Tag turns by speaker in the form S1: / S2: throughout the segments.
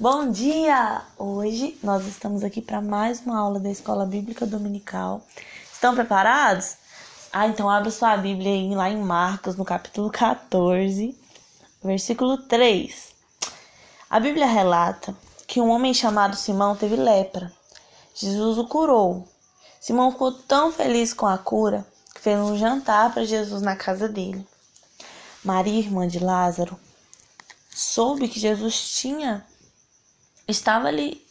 S1: Bom dia! Hoje nós estamos aqui para mais uma aula da Escola Bíblica Dominical. Estão preparados? Ah, então abra sua Bíblia aí lá em Marcos, no capítulo 14, versículo 3. A Bíblia relata que um homem chamado Simão teve lepra. Jesus o curou. Simão ficou tão feliz com a cura que fez um jantar para Jesus na casa dele. Maria, irmã de Lázaro, soube que Jesus tinha estava ali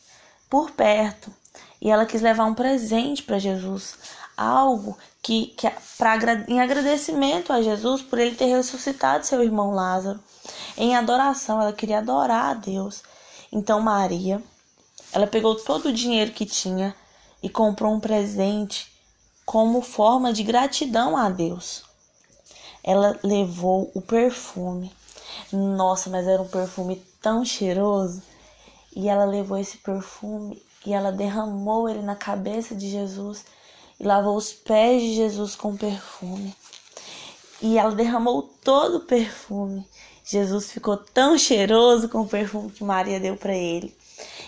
S1: por perto e ela quis levar um presente para Jesus, algo que, que pra, em agradecimento a Jesus por ele ter ressuscitado seu irmão Lázaro. Em adoração, ela queria adorar a Deus. Então Maria, ela pegou todo o dinheiro que tinha e comprou um presente como forma de gratidão a Deus ela levou o perfume. Nossa, mas era um perfume tão cheiroso. E ela levou esse perfume e ela derramou ele na cabeça de Jesus e lavou os pés de Jesus com perfume. E ela derramou todo o perfume. Jesus ficou tão cheiroso com o perfume que Maria deu para ele.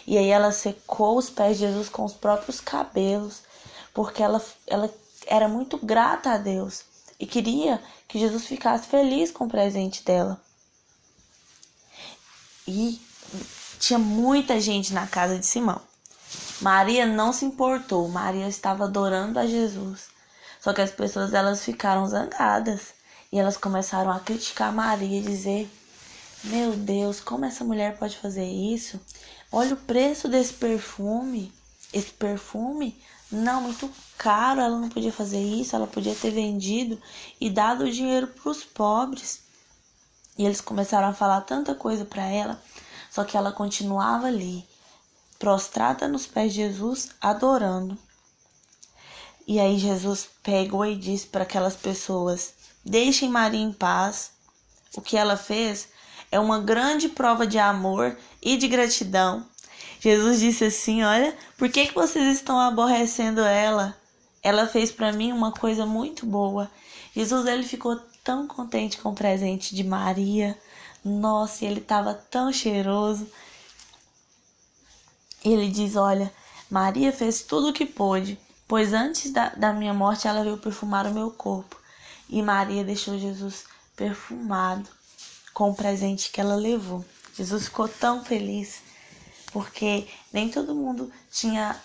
S1: E aí ela secou os pés de Jesus com os próprios cabelos, porque ela, ela era muito grata a Deus e queria que Jesus ficasse feliz com o presente dela. E tinha muita gente na casa de Simão. Maria não se importou, Maria estava adorando a Jesus. Só que as pessoas elas ficaram zangadas e elas começaram a criticar Maria e dizer: "Meu Deus, como essa mulher pode fazer isso? Olha o preço desse perfume. Esse perfume não, muito caro, ela não podia fazer isso, ela podia ter vendido e dado o dinheiro para os pobres. E eles começaram a falar tanta coisa para ela, só que ela continuava ali, prostrada nos pés de Jesus, adorando. E aí Jesus pegou e disse para aquelas pessoas: Deixem Maria em paz. O que ela fez é uma grande prova de amor e de gratidão Jesus disse assim: Olha, por que, que vocês estão aborrecendo ela? Ela fez para mim uma coisa muito boa. Jesus ele ficou tão contente com o presente de Maria. Nossa, ele estava tão cheiroso. Ele diz: Olha, Maria fez tudo o que pôde, pois antes da, da minha morte ela veio perfumar o meu corpo. E Maria deixou Jesus perfumado com o presente que ela levou. Jesus ficou tão feliz porque nem todo mundo tinha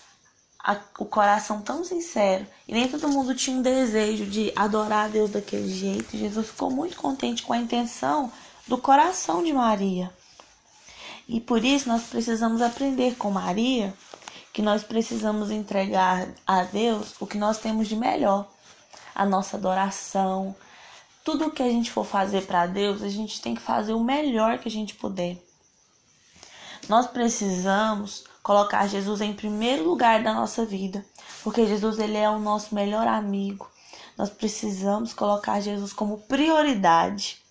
S1: a, o coração tão sincero e nem todo mundo tinha um desejo de adorar a Deus daquele jeito. Jesus ficou muito contente com a intenção do coração de Maria. E por isso nós precisamos aprender com Maria que nós precisamos entregar a Deus o que nós temos de melhor, a nossa adoração. Tudo que a gente for fazer para Deus, a gente tem que fazer o melhor que a gente puder. Nós precisamos colocar Jesus em primeiro lugar da nossa vida, porque Jesus ele é o nosso melhor amigo. Nós precisamos colocar Jesus como prioridade.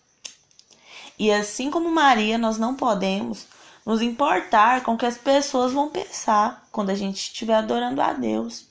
S1: E assim como Maria, nós não podemos nos importar com o que as pessoas vão pensar quando a gente estiver adorando a Deus.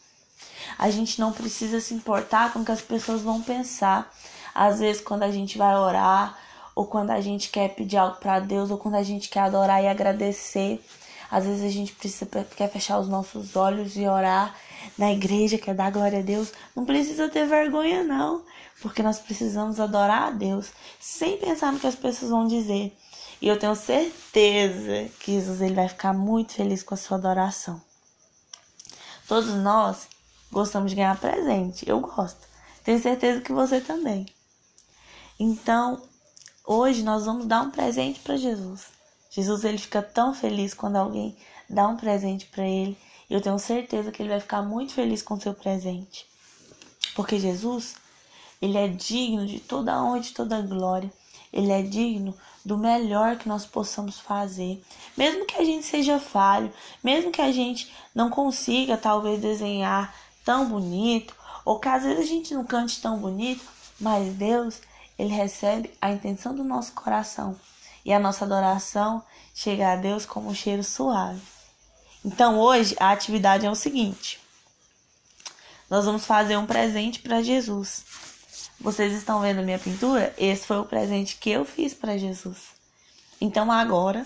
S1: A gente não precisa se importar com o que as pessoas vão pensar. Às vezes, quando a gente vai orar, ou quando a gente quer pedir algo para Deus, ou quando a gente quer adorar e agradecer. Às vezes a gente precisa quer fechar os nossos olhos e orar na igreja, quer dar glória a Deus. Não precisa ter vergonha não, porque nós precisamos adorar a Deus sem pensar no que as pessoas vão dizer. E eu tenho certeza que Jesus ele vai ficar muito feliz com a sua adoração. Todos nós gostamos de ganhar presente. Eu gosto. Tenho certeza que você também. Então, Hoje nós vamos dar um presente para Jesus. Jesus ele fica tão feliz quando alguém dá um presente para ele. Eu tenho certeza que ele vai ficar muito feliz com o seu presente. Porque Jesus, ele é digno de toda honra e de toda glória. Ele é digno do melhor que nós possamos fazer. Mesmo que a gente seja falho, mesmo que a gente não consiga talvez desenhar tão bonito, ou que às vezes a gente não cante tão bonito, mas Deus, ele recebe a intenção do nosso coração e a nossa adoração chega a Deus como um cheiro suave. Então hoje a atividade é o seguinte: nós vamos fazer um presente para Jesus. Vocês estão vendo minha pintura? Esse foi o presente que eu fiz para Jesus. Então agora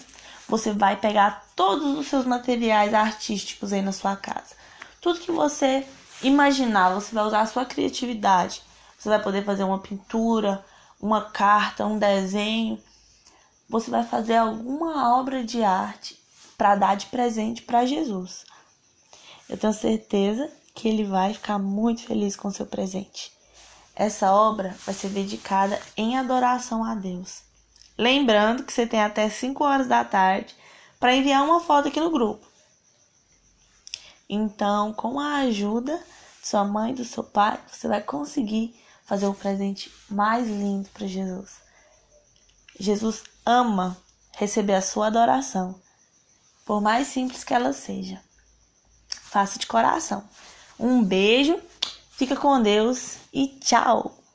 S1: você vai pegar todos os seus materiais artísticos aí na sua casa. Tudo que você imaginar, você vai usar a sua criatividade. Você vai poder fazer uma pintura, uma carta, um desenho. Você vai fazer alguma obra de arte para dar de presente para Jesus. Eu tenho certeza que ele vai ficar muito feliz com seu presente. Essa obra vai ser dedicada em adoração a Deus. Lembrando que você tem até 5 horas da tarde para enviar uma foto aqui no grupo. Então, com a ajuda de sua mãe e do seu pai, você vai conseguir fazer o presente mais lindo para Jesus. Jesus ama receber a sua adoração, por mais simples que ela seja. Faça de coração. Um beijo, fica com Deus e tchau!